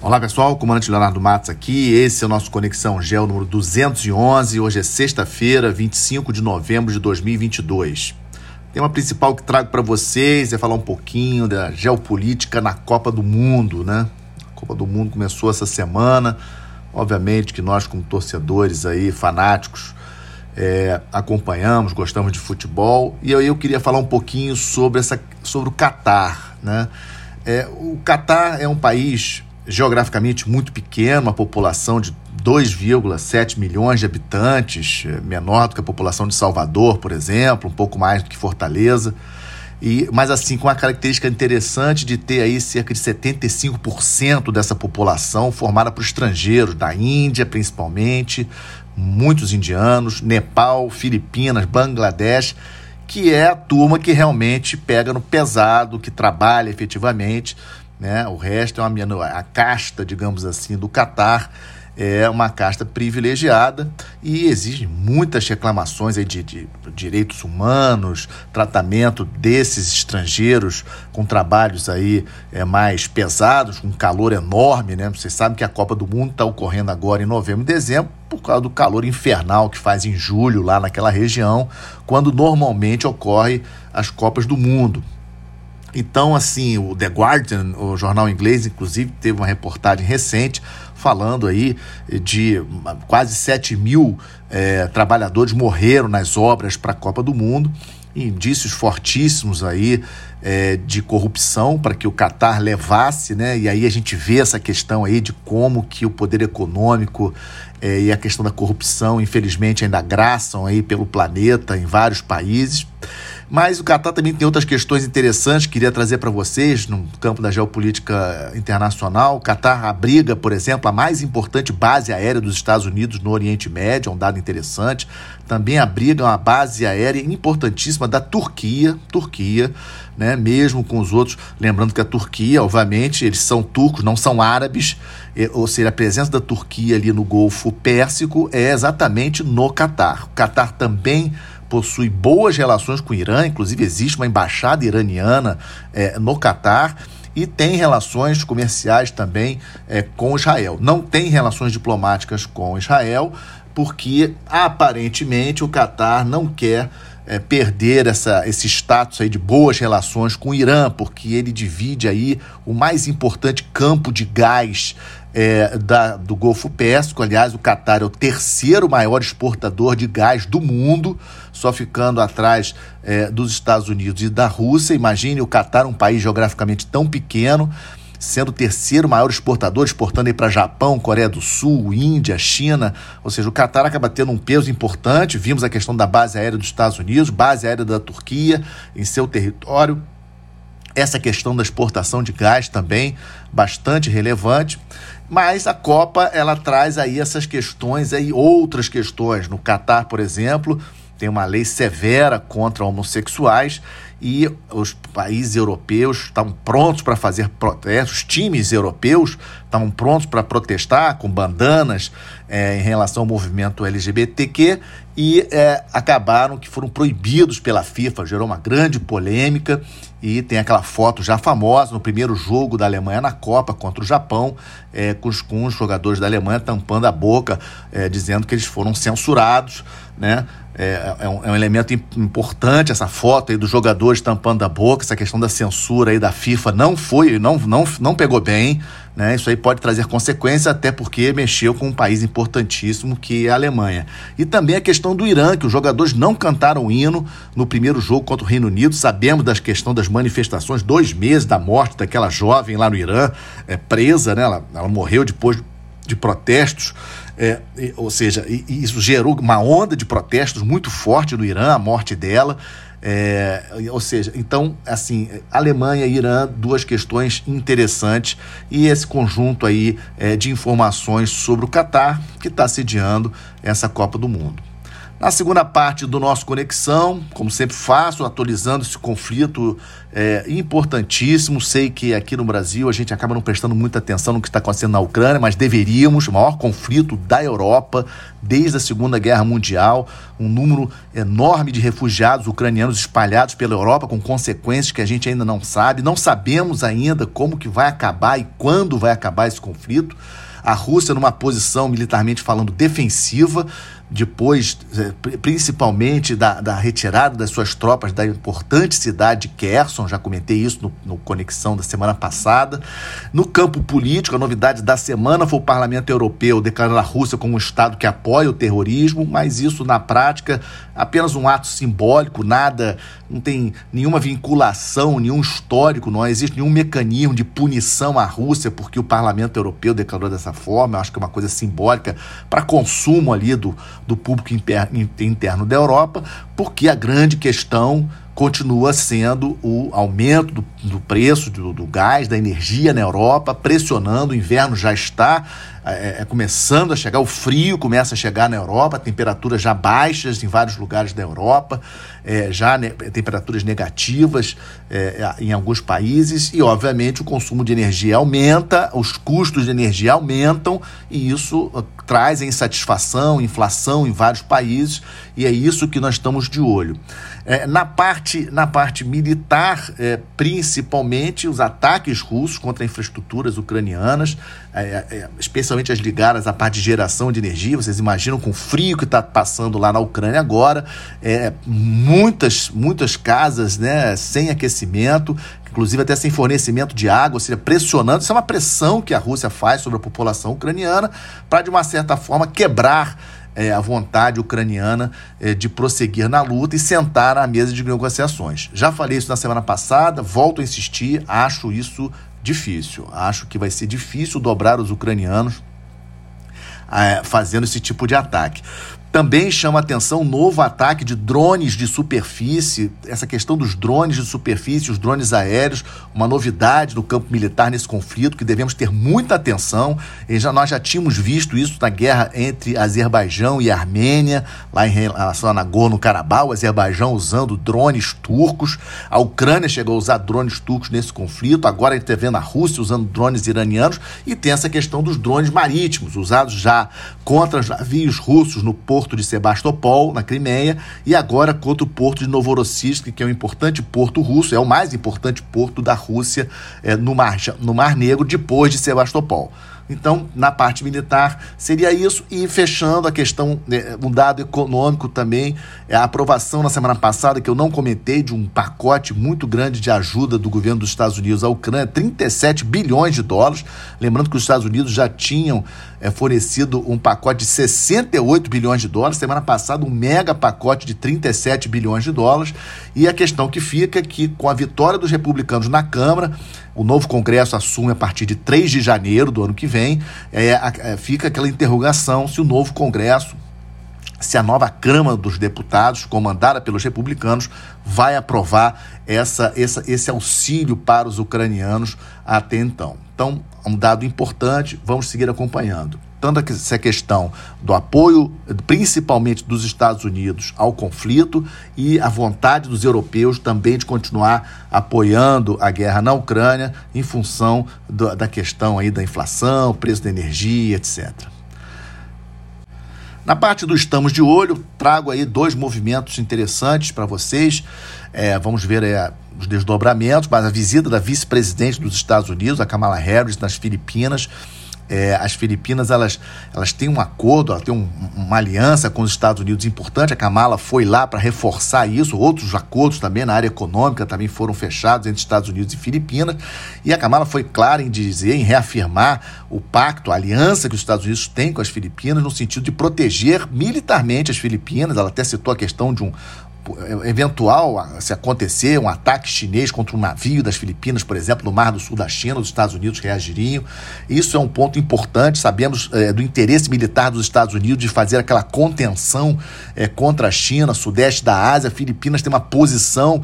Olá pessoal, comandante Leonardo Matos aqui. Esse é o nosso Conexão Gel número 211. Hoje é sexta-feira, 25 de novembro de 2022. O tema principal que trago para vocês é falar um pouquinho da geopolítica na Copa do Mundo, né? A Copa do Mundo começou essa semana. Obviamente que nós, como torcedores aí, fanáticos, é, acompanhamos, gostamos de futebol. E eu, eu queria falar um pouquinho sobre, essa, sobre o Catar, né? É, o Catar é um país geograficamente muito pequeno, uma população de 2,7 milhões de habitantes, é, menor do que a população de Salvador, por exemplo, um pouco mais do que Fortaleza. E, mas assim, com uma característica interessante de ter aí cerca de 75% dessa população formada por estrangeiros, da Índia principalmente, muitos indianos, Nepal, Filipinas, Bangladesh, que é a turma que realmente pega no pesado, que trabalha efetivamente né? O resto é uma a casta, digamos assim, do Catar é uma casta privilegiada e exige muitas reclamações aí de, de, direitos humanos, tratamento desses estrangeiros com trabalhos aí é, mais pesados, com calor enorme, né? Vocês sabem que a Copa do Mundo está ocorrendo agora em novembro e dezembro por causa do calor infernal que faz em julho lá naquela região, quando normalmente ocorre as Copas do Mundo. Então, assim, o The Guardian, o jornal inglês, inclusive, teve uma reportagem recente falando aí de quase 7 mil é, trabalhadores morreram nas obras para a Copa do Mundo. Indícios fortíssimos aí é, de corrupção para que o Catar levasse, né? E aí a gente vê essa questão aí de como que o poder econômico é, e a questão da corrupção, infelizmente, ainda graçam aí pelo planeta em vários países. Mas o Catar também tem outras questões interessantes que queria trazer para vocês no campo da geopolítica internacional. O Catar abriga, por exemplo, a mais importante base aérea dos Estados Unidos no Oriente Médio, é um dado interessante. Também abriga uma base aérea importantíssima da Turquia, Turquia, né? Mesmo com os outros, lembrando que a Turquia, obviamente, eles são turcos, não são árabes, ou seja, a presença da Turquia ali no Golfo Pérsico é exatamente no Catar. O Catar também possui boas relações com o Irã, inclusive existe uma embaixada iraniana é, no Catar e tem relações comerciais também é, com Israel. Não tem relações diplomáticas com Israel, porque aparentemente o Catar não quer é, perder essa, esse status aí de boas relações com o Irã, porque ele divide aí o mais importante campo de gás é, da, do Golfo Pérsico. Aliás, o Catar é o terceiro maior exportador de gás do mundo, só ficando atrás é, dos Estados Unidos e da Rússia. Imagine o Catar, um país geograficamente tão pequeno, sendo o terceiro maior exportador, exportando para Japão, Coreia do Sul, Índia, China. Ou seja, o Catar acaba tendo um peso importante. Vimos a questão da base aérea dos Estados Unidos, base aérea da Turquia em seu território. Essa questão da exportação de gás também bastante relevante. Mas a Copa ela traz aí essas questões aí outras questões. No Catar, por exemplo, tem uma lei severa contra homossexuais e os países europeus estão prontos para fazer protestos, os times europeus estão prontos para protestar com bandanas é, em relação ao movimento LGBTQ e é, acabaram que foram proibidos pela FIFA, gerou uma grande polêmica e tem aquela foto já famosa no primeiro jogo da Alemanha na Copa contra o Japão, é, com, os, com os jogadores da Alemanha tampando a boca, é, dizendo que eles foram censurados, né? É, é, um, é, um, elemento importante essa foto aí dos jogadores tampando a boca, essa questão da censura aí da FIFA não foi, não, não, não pegou bem, né? Isso aí pode trazer consequências, até porque mexeu com um país importantíssimo que é a Alemanha. E também a questão do Irã, que os jogadores não cantaram o hino no primeiro jogo contra o Reino Unido. Sabemos das questão das manifestações, dois meses da morte daquela jovem lá no Irã, é, presa, né? Ela, ela morreu depois de protestos. É, ou seja, isso gerou uma onda de protestos muito forte no Irã, a morte dela. É, ou seja, então, assim, Alemanha e Irã, duas questões interessantes e esse conjunto aí é, de informações sobre o Catar que está sediando essa Copa do Mundo. Na segunda parte do nosso Conexão, como sempre faço, atualizando esse conflito é, importantíssimo. Sei que aqui no Brasil a gente acaba não prestando muita atenção no que está acontecendo na Ucrânia, mas deveríamos. O maior conflito da Europa desde a Segunda Guerra Mundial. Um número enorme de refugiados ucranianos espalhados pela Europa, com consequências que a gente ainda não sabe. Não sabemos ainda como que vai acabar e quando vai acabar esse conflito. A Rússia numa posição militarmente falando defensiva depois, é, principalmente da, da, retirada das suas tropas da importante cidade de Kherson, já comentei isso no, no, Conexão da semana passada. No campo político, a novidade da semana foi o Parlamento Europeu declarando a Rússia como um Estado que apoia o terrorismo, mas isso na prática apenas um ato simbólico, nada, não tem nenhuma vinculação, nenhum histórico, não existe nenhum mecanismo de punição à Rússia porque o Parlamento Europeu declarou dessa forma. Eu acho que é uma coisa simbólica para consumo ali do do público interno da Europa, porque a grande questão continua sendo o aumento do, do preço do, do, gás, da energia na Europa, pressionando. O inverno já está é, é, começando a chegar, o frio começa a chegar na Europa, temperaturas já baixas em vários lugares da Europa, é, já ne temperaturas negativas é, em alguns países, e obviamente o consumo de energia aumenta, os custos de energia aumentam, e isso uh, traz insatisfação, inflação em vários países, e é isso que nós estamos de olho. É, na, parte, na parte militar, é, principalmente os ataques russos contra infraestruturas ucranianas, é, é, é, especialmente as ligadas à parte de geração de energia. Vocês imaginam com o frio que está passando lá na Ucrânia agora, é, muitas, muitas casas né, sem aquecimento, inclusive até sem fornecimento de água, ou seja, pressionando. Isso é uma pressão que a Rússia faz sobre a população ucraniana para, de uma certa forma, quebrar é, a vontade ucraniana é, de prosseguir na luta e sentar à mesa de negociações. Já falei isso na semana passada, volto a insistir, acho isso difícil. Acho que vai ser difícil dobrar os ucranianos é, fazendo esse tipo de ataque. Também chama atenção o novo ataque de drones de superfície, essa questão dos drones de superfície, os drones aéreos, uma novidade no campo militar nesse conflito que devemos ter muita atenção. E já, nós já tínhamos visto isso na guerra entre Azerbaijão e Armênia, lá em relação a Nagorno-Karabakh, o Azerbaijão usando drones turcos, a Ucrânia chegou a usar drones turcos nesse conflito, agora a gente está vendo a Rússia usando drones iranianos e tem essa questão dos drones marítimos, usados já contra os navios russos no porto porto de Sebastopol, na Crimeia, e agora contra o porto de Novorossiysk, que é um importante porto russo, é o mais importante porto da Rússia é, no, mar, no Mar Negro, depois de Sebastopol. Então, na parte militar, seria isso. E fechando a questão, né, um dado econômico também, é a aprovação na semana passada, que eu não comentei, de um pacote muito grande de ajuda do governo dos Estados Unidos à Ucrânia, 37 bilhões de dólares. Lembrando que os Estados Unidos já tinham é, fornecido um pacote de 68 bilhões de dólares. Semana passada, um mega pacote de 37 bilhões de dólares. E a questão que fica é que, com a vitória dos republicanos na Câmara, o novo Congresso assume a partir de 3 de janeiro do ano que vem. É, é, fica aquela interrogação se o novo Congresso, se a nova Câmara dos Deputados, comandada pelos republicanos, vai aprovar essa, essa, esse auxílio para os ucranianos até então. Então, um dado importante, vamos seguir acompanhando tanto essa questão do apoio, principalmente dos Estados Unidos, ao conflito e a vontade dos europeus também de continuar apoiando a guerra na Ucrânia em função do, da questão aí da inflação, preço da energia, etc. Na parte do Estamos de Olho, trago aí dois movimentos interessantes para vocês. É, vamos ver é, os desdobramentos, mas a visita da vice-presidente dos Estados Unidos, a Kamala Harris, nas Filipinas, é, as Filipinas elas, elas têm um acordo, elas têm um, uma aliança com os Estados Unidos importante. A Kamala foi lá para reforçar isso. Outros acordos também na área econômica também foram fechados entre Estados Unidos e Filipinas. E a Kamala foi clara em dizer, em reafirmar o pacto, a aliança que os Estados Unidos têm com as Filipinas no sentido de proteger militarmente as Filipinas. Ela até citou a questão de um, eventual, se acontecer um ataque chinês contra um navio das Filipinas, por exemplo, no Mar do Sul da China, os Estados Unidos reagiriam. Isso é um ponto importante. Sabemos é, do interesse militar dos Estados Unidos de fazer aquela contenção é, contra a China, sudeste da Ásia. Filipinas tem uma posição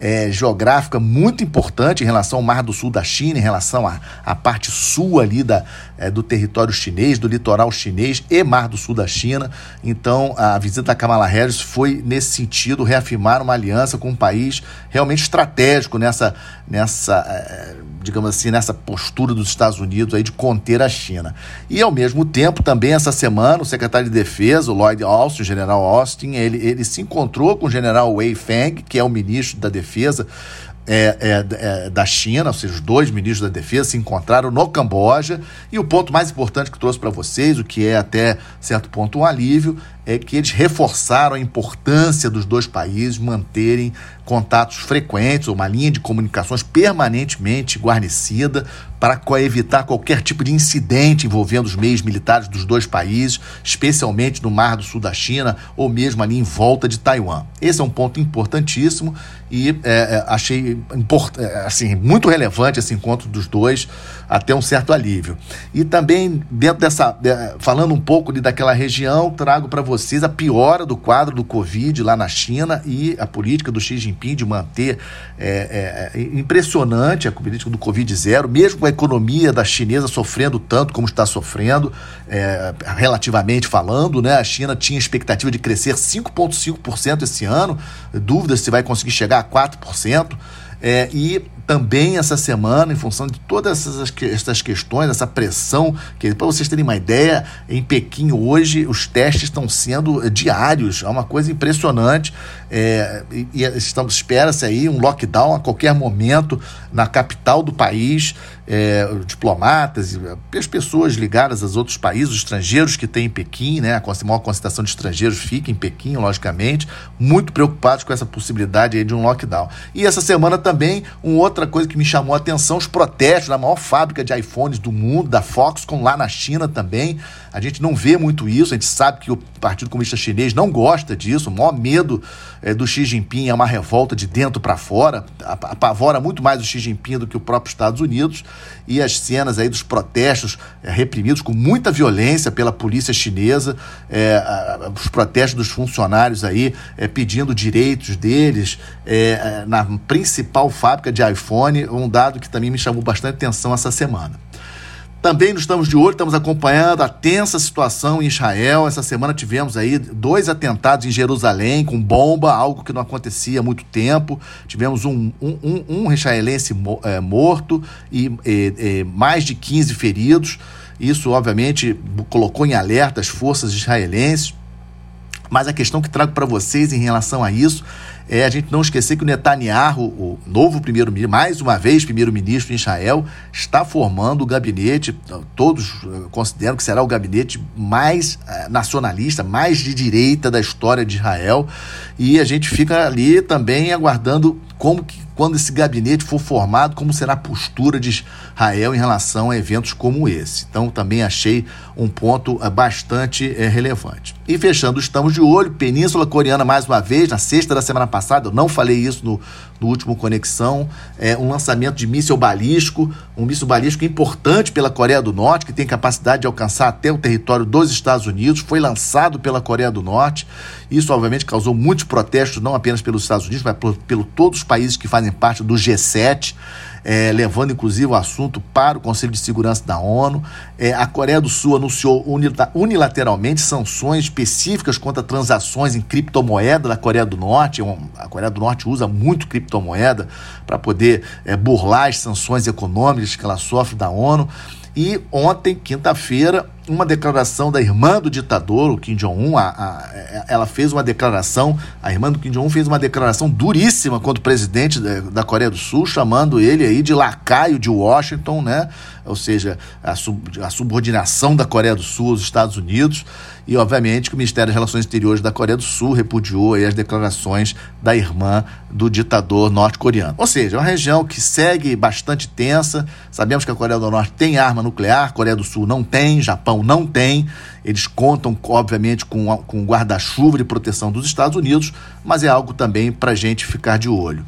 é, geográfica muito importante em relação ao Mar do Sul da China, em relação à, parte sul ali da, é, do território chinês, do litoral chinês e Mar do Sul da China. Então, a visita da Kamala Harris foi, nesse sentido, reafirmar uma aliança com um país realmente estratégico nessa, nessa é, digamos assim, nessa postura dos Estados Unidos aí de conter a China. E, ao mesmo tempo, também essa semana, o secretário de Defesa, o Lloyd Austin, o general Austin, ele, ele se encontrou com o general Wei Feng, que é o ministro da Defesa é, é, é, da China, ou seja, os dois ministros da Defesa se encontraram no Camboja. E o ponto mais importante que trouxe para vocês, o que é até certo ponto um alívio, é que eles reforçaram a importância dos dois países manterem contatos frequentes, uma linha de comunicações permanentemente guarnecida para evitar qualquer tipo de incidente envolvendo os meios militares dos dois países, especialmente no Mar do Sul da China ou mesmo ali em volta de Taiwan. Esse é um ponto importantíssimo e é, é achei import, é, assim, muito relevante esse encontro dos dois, até um certo alívio. E também, dentro dessa. falando um pouco de, daquela região, trago para vocês a piora do quadro do Covid lá na China e a política do Xi Jinping de manter. É, é, é impressionante a política do Covid zero, mesmo com a economia da chinesa sofrendo tanto como está sofrendo, é, relativamente falando, né? A China tinha expectativa de crescer 5,5% esse ano, dúvidas se vai conseguir chegar a 4%. É, e também essa semana, em função de todas essas, essas questões, essa pressão, que para vocês terem uma ideia, em Pequim hoje os testes estão sendo diários, é uma coisa impressionante. É, e, e espera-se aí um lockdown a qualquer momento na capital do país. É, diplomatas e as pessoas ligadas aos outros países, os estrangeiros que têm em Pequim, né, a maior concentração de estrangeiros fica em Pequim, logicamente, muito preocupados com essa possibilidade de um lockdown. E essa semana também, uma outra coisa que me chamou a atenção, os protestos da maior fábrica de iPhones do mundo, da Foxconn, lá na China também. A gente não vê muito isso, a gente sabe que o Partido Comunista Chinês não gosta disso, o maior medo é, do Xi Jinping é uma revolta de dentro para fora, apavora muito mais o Xi Jinping do que o próprio Estados Unidos, e as cenas aí dos protestos é, reprimidos com muita violência pela polícia chinesa, é, os protestos dos funcionários aí pedindo direitos deles na principal fábrica de iPhone, um dado que também me chamou bastante atenção essa semana. Também estamos de olho, estamos acompanhando a tensa situação em Israel. Essa semana tivemos aí dois atentados em Jerusalém com bomba, algo que não acontecia há muito tempo. Tivemos um, um, um, israelense é, morto e mais de 15 feridos. Isso, obviamente, colocou em alerta as forças israelenses. Mas a questão que trago para vocês em relação a isso é a gente não esquecer que o Netanyahu, o novo primeiro-ministro, mais uma vez primeiro-ministro em Israel, está formando o gabinete, todos eh, consideram que será o gabinete mais eh, nacionalista, mais de direita da história de Israel. E a gente fica ali também aguardando como que quando esse gabinete for formado, como será a postura de Israel em relação a eventos como esse. Então, também achei um ponto eh, bastante é, relevante. E fechando, estamos de olho, Península Coreana mais uma vez, na sexta da semana passada, eu não falei isso no, no último Conexão, é um lançamento de míssil balístico, um míssil balístico importante pela Coreia do Norte, que tem capacidade de alcançar até o território dos Estados Unidos, foi lançado pela Coreia do Norte. Isso, obviamente, causou muitos protestos, não apenas pelos Estados Unidos, mas por, pelo todos os países que fazem parte do G7 é, levando inclusive o assunto para o Conselho de Segurança da ONU. É, a Coreia do Sul anunciou unilateralmente sanções específicas contra transações em criptomoeda da Coreia do Norte. É a Coreia do Norte usa muito criptomoeda para poder é, burlar as sanções econômicas que ela sofre da ONU. E ontem, quinta-feira, uma declaração da irmã do ditador, o Kim Jong-un, ela fez uma declaração, a irmã do Kim Jong-un fez uma declaração duríssima contra o presidente da, da, Coreia do Sul, chamando ele aí de lacaio de Washington, né? Ou seja, a, sub, a subordinação da Coreia do Sul aos Estados Unidos. E, obviamente, que o Ministério das Relações Exteriores da Coreia do Sul repudiou as declarações da irmã do ditador norte-coreano. Ou seja, é uma região que segue bastante tensa. Sabemos que a Coreia do Norte tem arma nuclear, a Coreia do Sul não tem, Japão não tem. Eles contam, obviamente, com, com guarda-chuva de proteção dos Estados Unidos, mas é algo também para a gente ficar de olho.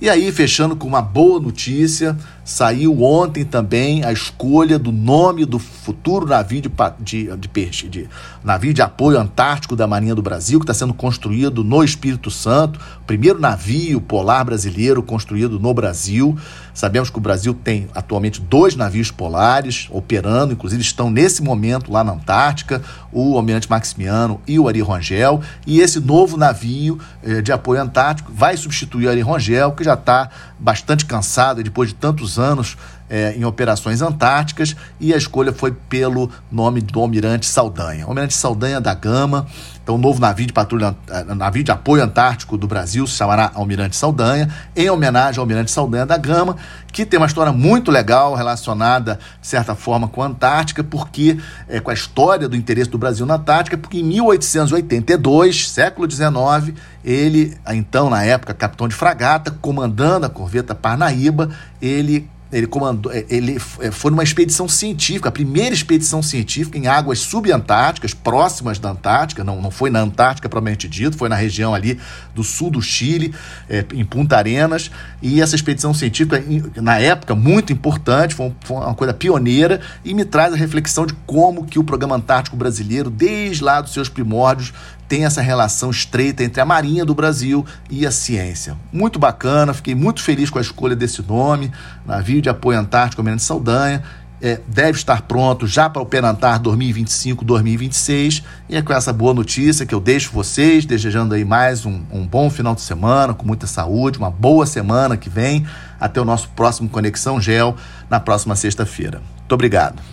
E aí, fechando com uma boa notícia, Saiu ontem também a escolha do nome do futuro navio de, de, de peixe, de navio de apoio antártico da Marinha do Brasil, que está sendo construído no Espírito Santo, primeiro navio polar brasileiro construído no Brasil. Sabemos que o Brasil tem atualmente dois navios polares operando, inclusive estão nesse momento lá na Antártica, o Almirante Maximiano e o Ari Rongel. E esse novo navio eh, de apoio antártico vai substituir o Ari Rongel, que já está bastante cansado depois de tantos anos é, em operações antárticas e a escolha foi pelo nome do Almirante Saldanha. Almirante Saldanha da Gama, então o novo navio de patrulha, é, navio de apoio antártico do Brasil se chamará Almirante Saldanha, em homenagem ao Almirante Saldanha da Gama, que tem uma história muito legal relacionada, de certa forma, com a Antártica, porque é, com a história do interesse do Brasil na Antártica, porque em 1882, século XIX, ele, então na época capitão de fragata, comandando a corveta Parnaíba, ele ele comandou, é, ele é, foi numa expedição científica, a primeira expedição científica em águas subantárticas, próximas da Antártica, não, não foi na Antártica propriamente dito, foi na região ali do sul do Chile, é, em Punta Arenas, e essa expedição científica, na época, muito importante, foi, uma coisa pioneira, e me traz a reflexão de como que o Programa Antártico Brasileiro, desde lá dos seus primórdios, tem essa relação estreita entre a Marinha do Brasil e a ciência. Muito bacana, fiquei muito feliz com a escolha desse nome, navio de apoio antártico Almirante Saldanha. É, deve estar pronto já para o Penantar 2025-2026. E é com essa boa notícia que eu deixo vocês, desejando aí mais um, um bom final de semana, com muita saúde, uma boa semana que vem. Até o nosso próximo Conexão Gel, na próxima sexta-feira. Muito obrigado.